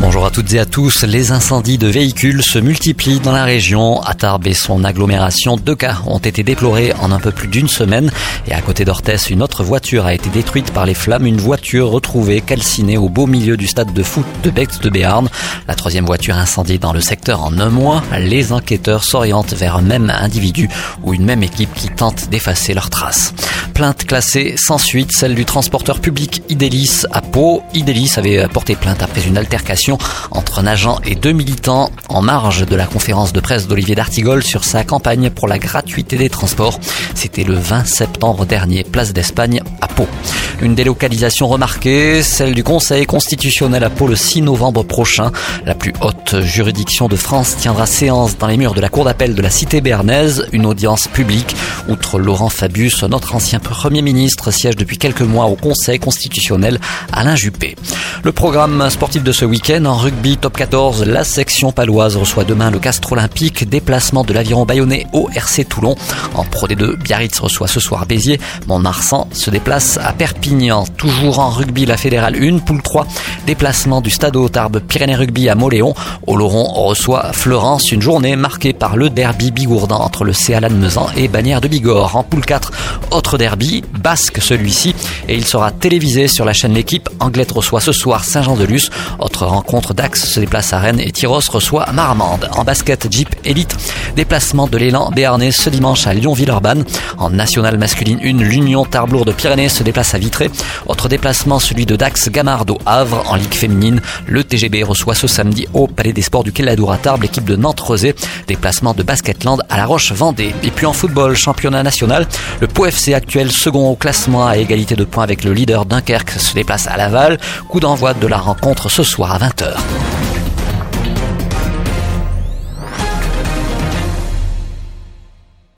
Bonjour à toutes et à tous. Les incendies de véhicules se multiplient dans la région. À et son agglomération, deux cas ont été déplorés en un peu plus d'une semaine. Et à côté d'Orthès, une autre voiture a été détruite par les flammes. Une voiture retrouvée calcinée au beau milieu du stade de foot de Bex de Béarn. La troisième voiture incendiée dans le secteur en un mois. Les enquêteurs s'orientent vers un même individu ou une même équipe qui tente d'effacer leurs traces. Plainte classée sans suite, celle du transporteur public Idélis à Pau. Idélis avait porté plainte après une altercation entre un agent et deux militants en marge de la conférence de presse d'Olivier D'Artigol sur sa campagne pour la gratuité des transports. C'était le 20 septembre dernier, place d'Espagne à Pau. Une délocalisation remarquée, celle du Conseil constitutionnel à Pau le 6 novembre prochain. La plus haute juridiction de France tiendra séance dans les murs de la Cour d'appel de la cité bernaise, une audience publique. Outre Laurent Fabius, notre ancien Premier ministre siège depuis quelques mois au Conseil constitutionnel, Alain Juppé. Le programme sportif de ce week-end en rugby top 14, la section paloise reçoit demain le Castre Olympique, déplacement de l'aviron bayonnais au RC Toulon. En Pro D2, Biarritz reçoit ce soir Béziers, Mont-Marsan se déplace à Perpignan. Toujours en rugby, la fédérale 1, poule 3, déplacement du Stade Tarbes Pyrénées Rugby à Moléon. Oloron reçoit Florence, une journée marquée par le derby bigourdan entre le CA Lannemezan et Bagnères de Bigorre. En poule 4, autre derby, basque celui-ci, et il sera télévisé sur la chaîne L'équipe. Anglette reçoit ce soir Saint-Jean-de-Luz. Autre rencontre d'Axe se déplace à Rennes et Tyros reçoit Marmande. En basket Jeep Elite, déplacement de l'élan béarnais ce dimanche à Lyon-Villeurbanne. En nationale masculine 1, l'Union Tarblour de Pyrénées se déplace à Vitré. Autre déplacement, celui de Dax Gamard au Havre. En Ligue féminine, le TGB reçoit ce samedi au Palais des Sports du Quéladour à Tarbes l'équipe de Nantes-Rosé. Déplacement de Basketland à La Roche-Vendée. Et puis en football, championnat national, le Pau FC actuel second au classement à égalité de points avec le leader Dunkerque se déplace à Laval. Coup d'envoi de la rencontre ce soir à 20h.